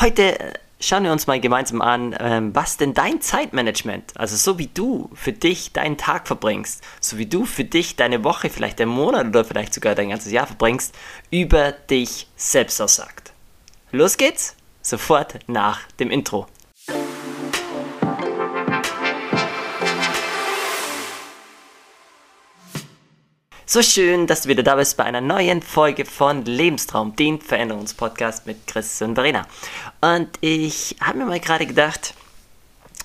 Heute äh, schauen wir uns mal gemeinsam an, ähm, was denn dein Zeitmanagement, also so wie du für dich deinen Tag verbringst, so wie du für dich deine Woche, vielleicht deinen Monat oder vielleicht sogar dein ganzes Jahr verbringst, über dich selbst aussagt. Los geht's, sofort nach dem Intro. So schön, dass du wieder da bist bei einer neuen Folge von Lebenstraum, den Veränderungspodcast mit Chris und Verena. Und ich habe mir mal gerade gedacht,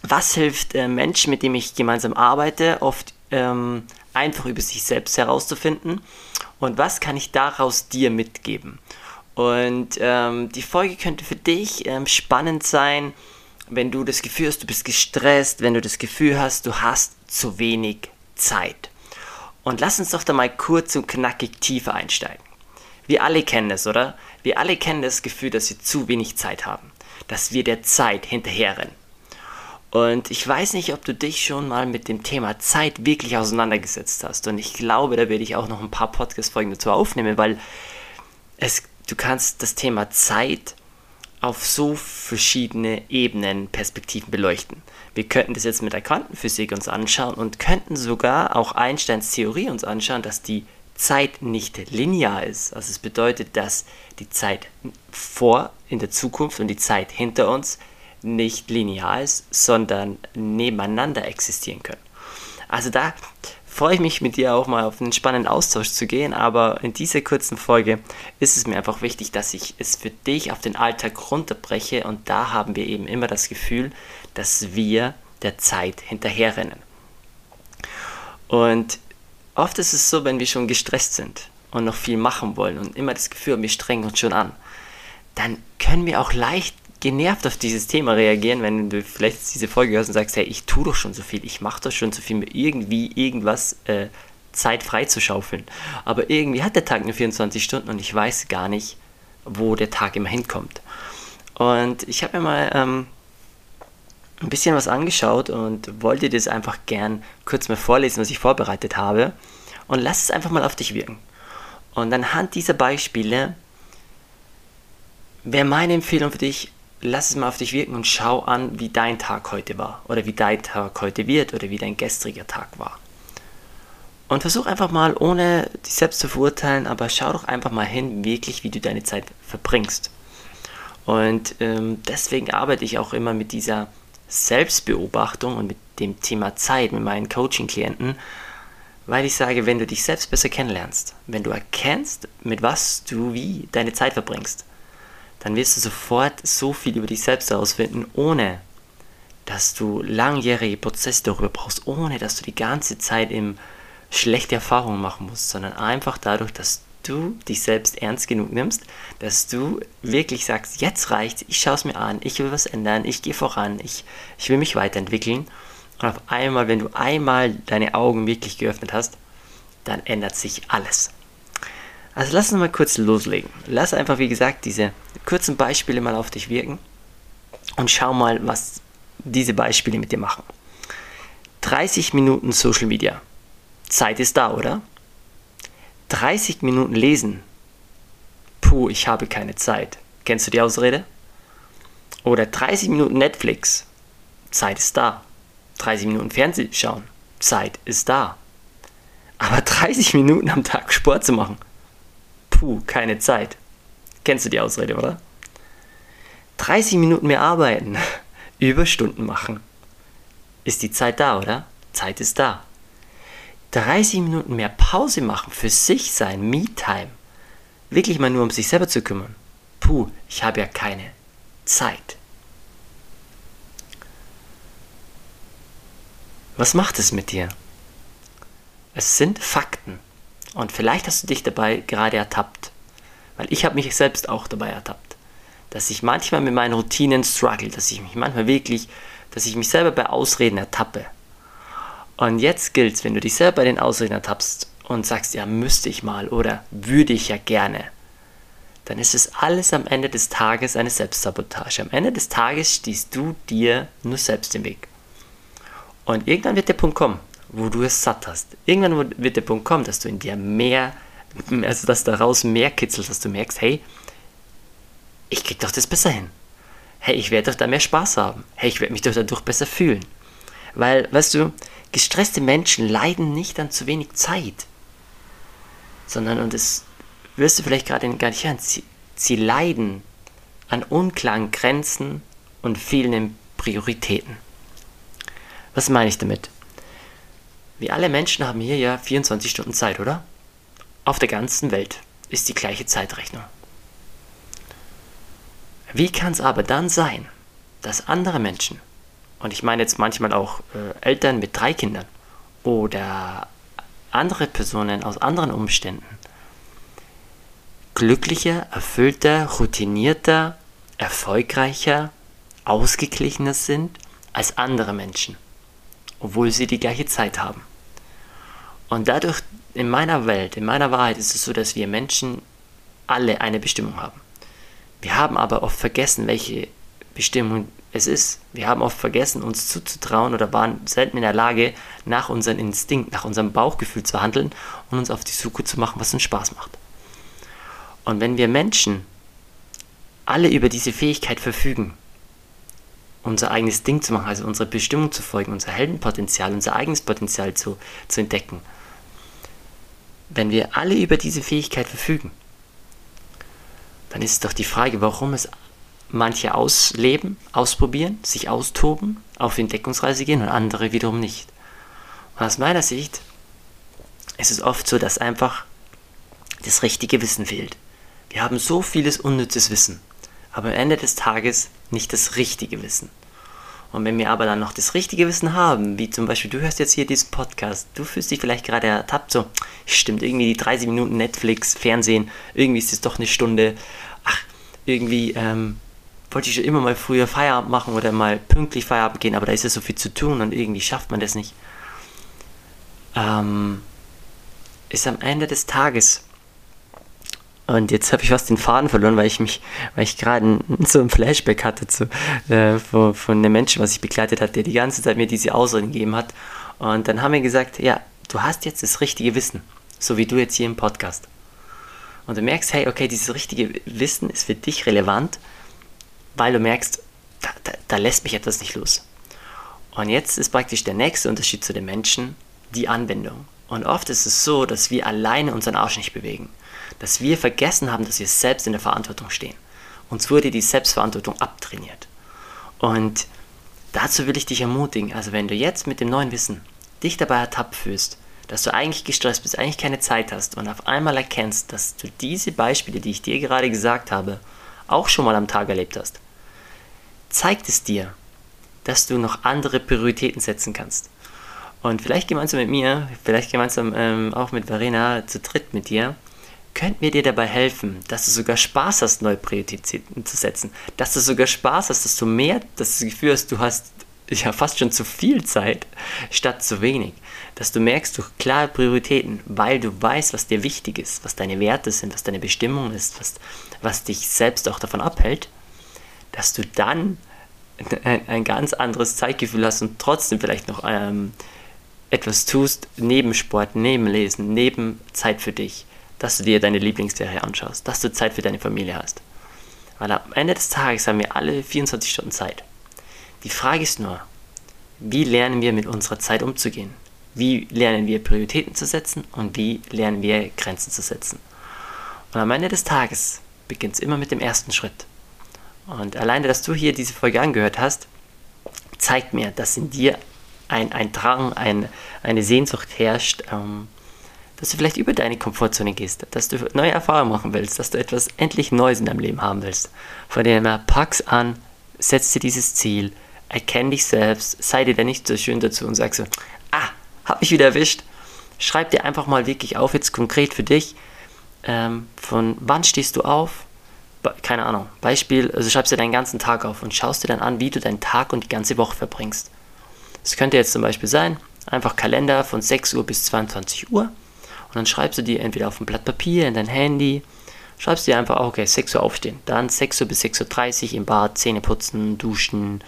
was hilft äh, Menschen, mit dem ich gemeinsam arbeite, oft ähm, einfach über sich selbst herauszufinden und was kann ich daraus dir mitgeben? Und ähm, die Folge könnte für dich ähm, spannend sein, wenn du das Gefühl hast, du bist gestresst, wenn du das Gefühl hast, du hast zu wenig Zeit. Und lass uns doch da mal kurz und knackig tiefer einsteigen. Wir alle kennen es, oder? Wir alle kennen das Gefühl, dass wir zu wenig Zeit haben, dass wir der Zeit hinterherrennen. Und ich weiß nicht, ob du dich schon mal mit dem Thema Zeit wirklich auseinandergesetzt hast. Und ich glaube, da werde ich auch noch ein paar Podcast-Folgen dazu aufnehmen, weil es, du kannst das Thema Zeit auf so verschiedene Ebenen, Perspektiven beleuchten. Wir könnten das jetzt mit der Quantenphysik uns anschauen und könnten sogar auch Einsteins Theorie uns anschauen, dass die Zeit nicht linear ist. Also es bedeutet, dass die Zeit vor in der Zukunft und die Zeit hinter uns nicht linear ist, sondern nebeneinander existieren können. Also da freue ich mich mit dir auch mal auf einen spannenden Austausch zu gehen, aber in dieser kurzen Folge ist es mir einfach wichtig, dass ich es für dich auf den Alltag runterbreche und da haben wir eben immer das Gefühl, dass wir der Zeit hinterherrennen. Und oft ist es so, wenn wir schon gestresst sind und noch viel machen wollen und immer das Gefühl haben, wir strengen uns schon an, dann können wir auch leicht genervt auf dieses Thema reagieren, wenn du vielleicht diese Folge hörst und sagst, hey, ich tue doch schon so viel, ich mache doch schon so viel, mir irgendwie irgendwas äh, Zeit frei zu schaufeln. Aber irgendwie hat der Tag nur 24 Stunden und ich weiß gar nicht, wo der Tag immer hinkommt. Und ich habe mir mal ähm, ein bisschen was angeschaut und wollte das einfach gern kurz mal vorlesen, was ich vorbereitet habe. Und lass es einfach mal auf dich wirken. Und anhand dieser Beispiele wäre meine Empfehlung für dich, lass es mal auf dich wirken und schau an, wie dein Tag heute war oder wie dein Tag heute wird oder wie dein gestriger Tag war. Und versuch einfach mal, ohne dich selbst zu verurteilen, aber schau doch einfach mal hin, wirklich, wie du deine Zeit verbringst. Und ähm, deswegen arbeite ich auch immer mit dieser Selbstbeobachtung und mit dem Thema Zeit mit meinen Coaching-Klienten, weil ich sage, wenn du dich selbst besser kennenlernst, wenn du erkennst, mit was du wie deine Zeit verbringst, dann wirst du sofort so viel über dich selbst herausfinden, ohne dass du langjährige Prozesse darüber brauchst, ohne dass du die ganze Zeit im schlechte Erfahrungen machen musst, sondern einfach dadurch, dass du dich selbst ernst genug nimmst, dass du wirklich sagst, jetzt reicht's, ich schaue es mir an, ich will was ändern, ich gehe voran, ich, ich will mich weiterentwickeln. Und auf einmal, wenn du einmal deine Augen wirklich geöffnet hast, dann ändert sich alles. Also lass uns mal kurz loslegen. Lass einfach, wie gesagt, diese kurzen Beispiele mal auf dich wirken und schau mal, was diese Beispiele mit dir machen. 30 Minuten Social Media. Zeit ist da, oder? 30 Minuten lesen. Puh, ich habe keine Zeit. Kennst du die Ausrede? Oder 30 Minuten Netflix. Zeit ist da. 30 Minuten Fernsehen schauen. Zeit ist da. Aber 30 Minuten am Tag Sport zu machen puh, keine Zeit. Kennst du die Ausrede, oder? 30 Minuten mehr arbeiten, Überstunden machen. Ist die Zeit da, oder? Zeit ist da. 30 Minuten mehr Pause machen, für sich sein, Me-Time. Wirklich mal nur um sich selber zu kümmern. Puh, ich habe ja keine Zeit. Was macht es mit dir? Es sind Fakten. Und vielleicht hast du dich dabei gerade ertappt. Weil ich habe mich selbst auch dabei ertappt. Dass ich manchmal mit meinen Routinen struggle, dass ich mich manchmal wirklich, dass ich mich selber bei Ausreden ertappe. Und jetzt gilt es, wenn du dich selber bei den Ausreden ertappst und sagst, ja, müsste ich mal oder würde ich ja gerne, dann ist es alles am Ende des Tages eine Selbstsabotage. Am Ende des Tages stehst du dir nur selbst im Weg. Und irgendwann wird der Punkt kommen, wo du es satt hast. Irgendwann wird der Punkt kommen, dass du in dir mehr, also dass daraus mehr kitzelst, dass du merkst, hey, ich krieg doch das besser hin. hey, ich werde doch da mehr Spaß haben. Hey, ich werde mich doch dadurch besser fühlen. Weil, weißt du, gestresste Menschen leiden nicht an zu wenig Zeit, sondern, und das wirst du vielleicht gerade gar nicht hören, sie, sie leiden an unklaren Grenzen und fehlenden Prioritäten. Was meine ich damit? Wir alle Menschen haben hier ja 24 Stunden Zeit, oder? Auf der ganzen Welt ist die gleiche Zeitrechnung. Wie kann es aber dann sein, dass andere Menschen, und ich meine jetzt manchmal auch äh, Eltern mit drei Kindern oder andere Personen aus anderen Umständen, glücklicher, erfüllter, routinierter, erfolgreicher, ausgeglichener sind als andere Menschen, obwohl sie die gleiche Zeit haben. Und dadurch, in meiner Welt, in meiner Wahrheit ist es so, dass wir Menschen alle eine Bestimmung haben. Wir haben aber oft vergessen, welche Bestimmung es ist. Wir haben oft vergessen, uns zuzutrauen oder waren selten in der Lage, nach unserem Instinkt, nach unserem Bauchgefühl zu handeln und uns auf die Suche zu machen, was uns Spaß macht. Und wenn wir Menschen alle über diese Fähigkeit verfügen, unser eigenes Ding zu machen, also unserer Bestimmung zu folgen, unser Heldenpotenzial, unser eigenes Potenzial zu, zu entdecken, wenn wir alle über diese Fähigkeit verfügen, dann ist doch die Frage, warum es manche ausleben, ausprobieren, sich austoben, auf Entdeckungsreise gehen und andere wiederum nicht. Und aus meiner Sicht ist es oft so, dass einfach das richtige Wissen fehlt. Wir haben so vieles unnützes Wissen, aber am Ende des Tages nicht das richtige Wissen. Und wenn wir aber dann noch das richtige Wissen haben, wie zum Beispiel du hörst jetzt hier diesen Podcast, du fühlst dich vielleicht gerade ertappt, so, stimmt, irgendwie die 30 Minuten Netflix, Fernsehen, irgendwie ist es doch eine Stunde, ach, irgendwie ähm, wollte ich schon immer mal früher Feierabend machen oder mal pünktlich Feierabend gehen, aber da ist ja so viel zu tun und irgendwie schafft man das nicht. Ähm, ist am Ende des Tages und jetzt habe ich fast den Faden verloren, weil ich mich, weil ich gerade so ein Flashback hatte zu, äh, von, von einem Menschen, was ich begleitet hat, der die ganze Zeit mir diese Ausreden gegeben hat. Und dann haben wir gesagt, ja, du hast jetzt das richtige Wissen, so wie du jetzt hier im Podcast. Und du merkst, hey, okay, dieses richtige Wissen ist für dich relevant, weil du merkst, da, da, da lässt mich etwas nicht los. Und jetzt ist praktisch der nächste Unterschied zu den Menschen die Anwendung. Und oft ist es so, dass wir alleine unseren Arsch nicht bewegen dass wir vergessen haben, dass wir selbst in der Verantwortung stehen. Uns wurde die Selbstverantwortung abtrainiert. Und dazu will ich dich ermutigen, also wenn du jetzt mit dem neuen Wissen dich dabei ertappt fühlst, dass du eigentlich gestresst bist, eigentlich keine Zeit hast und auf einmal erkennst, dass du diese Beispiele, die ich dir gerade gesagt habe, auch schon mal am Tag erlebt hast, zeigt es dir, dass du noch andere Prioritäten setzen kannst. Und vielleicht gemeinsam mit mir, vielleicht gemeinsam ähm, auch mit Verena zu dritt mit dir, könnten wir dir dabei helfen, dass du sogar Spaß hast, neue Prioritäten zu setzen. Dass du sogar Spaß hast, dass du mehr das Gefühl hast, du hast ja fast schon zu viel Zeit statt zu wenig. Dass du merkst durch klare Prioritäten, weil du weißt, was dir wichtig ist, was deine Werte sind, was deine Bestimmung ist, was, was dich selbst auch davon abhält, dass du dann ein, ein ganz anderes Zeitgefühl hast und trotzdem vielleicht noch ähm, etwas tust, neben Sport, neben Lesen, neben Zeit für dich dass du dir deine Lieblingsserie anschaust, dass du Zeit für deine Familie hast. Weil am Ende des Tages haben wir alle 24 Stunden Zeit. Die Frage ist nur, wie lernen wir mit unserer Zeit umzugehen? Wie lernen wir Prioritäten zu setzen und wie lernen wir Grenzen zu setzen? Und am Ende des Tages beginnt es immer mit dem ersten Schritt. Und alleine, dass du hier diese Folge angehört hast, zeigt mir, dass in dir ein, ein Drang, ein, eine Sehnsucht herrscht, ähm, dass du vielleicht über deine Komfortzone gehst, dass du neue Erfahrungen machen willst, dass du etwas endlich Neues in deinem Leben haben willst. Von dem her, pack's an, setz dir dieses Ziel, erkenn dich selbst, sei dir da nicht so schön dazu und sag so, ah, hab mich wieder erwischt. Schreib dir einfach mal wirklich auf, jetzt konkret für dich, ähm, von wann stehst du auf, keine Ahnung, Beispiel, also schreibst dir deinen ganzen Tag auf und schaust dir dann an, wie du deinen Tag und die ganze Woche verbringst. Das könnte jetzt zum Beispiel sein, einfach Kalender von 6 Uhr bis 22 Uhr und dann schreibst du dir entweder auf ein Blatt Papier, in dein Handy, schreibst dir einfach, okay, 6 Uhr aufstehen. Dann 6 Uhr bis 6.30 Uhr im Bad, Zähne putzen, duschen.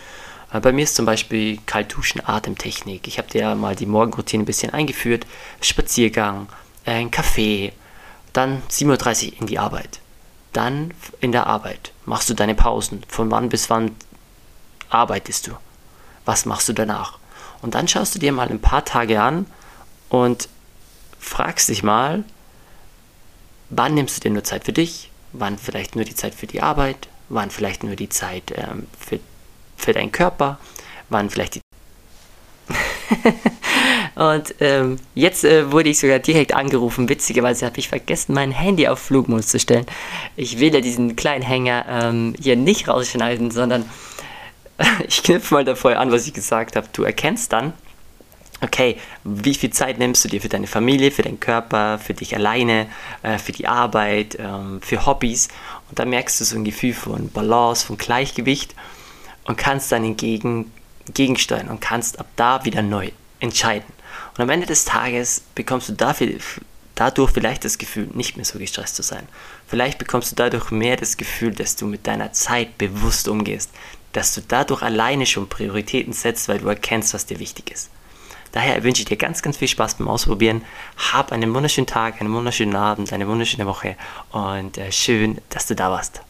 Äh, bei mir ist zum Beispiel Kaltduschen, Atemtechnik. Ich habe dir mal die Morgenroutine ein bisschen eingeführt. Spaziergang, äh, ein Kaffee, dann 7.30 Uhr in die Arbeit. Dann in der Arbeit. Machst du deine Pausen? Von wann bis wann arbeitest du? Was machst du danach? Und dann schaust du dir mal ein paar Tage an und fragst dich mal, wann nimmst du dir nur Zeit für dich? Wann vielleicht nur die Zeit für die Arbeit? Wann vielleicht nur die Zeit ähm, für, für deinen Körper? Wann vielleicht die Und ähm, jetzt äh, wurde ich sogar direkt angerufen. Witzigerweise habe ich vergessen, mein Handy auf Flugmodus zu stellen. Ich will ja diesen kleinen Hänger ähm, hier nicht rausschneiden, sondern ich knüpfe mal davor an, was ich gesagt habe. Du erkennst dann, okay, wie viel Zeit nimmst du dir für deine Familie, für deinen Körper, für dich alleine, äh, für die Arbeit, ähm, für Hobbys. Und dann merkst du so ein Gefühl von Balance, von Gleichgewicht und kannst dann entgegen, gegensteuern und kannst ab da wieder neu entscheiden. Und am Ende des Tages bekommst du dafür, dadurch vielleicht das Gefühl, nicht mehr so gestresst zu sein. Vielleicht bekommst du dadurch mehr das Gefühl, dass du mit deiner Zeit bewusst umgehst, dass du dadurch alleine schon Prioritäten setzt, weil du erkennst, was dir wichtig ist. Daher wünsche ich dir ganz, ganz viel Spaß beim Ausprobieren. Hab einen wunderschönen Tag, einen wunderschönen Abend, eine wunderschöne Woche und äh, schön, dass du da warst.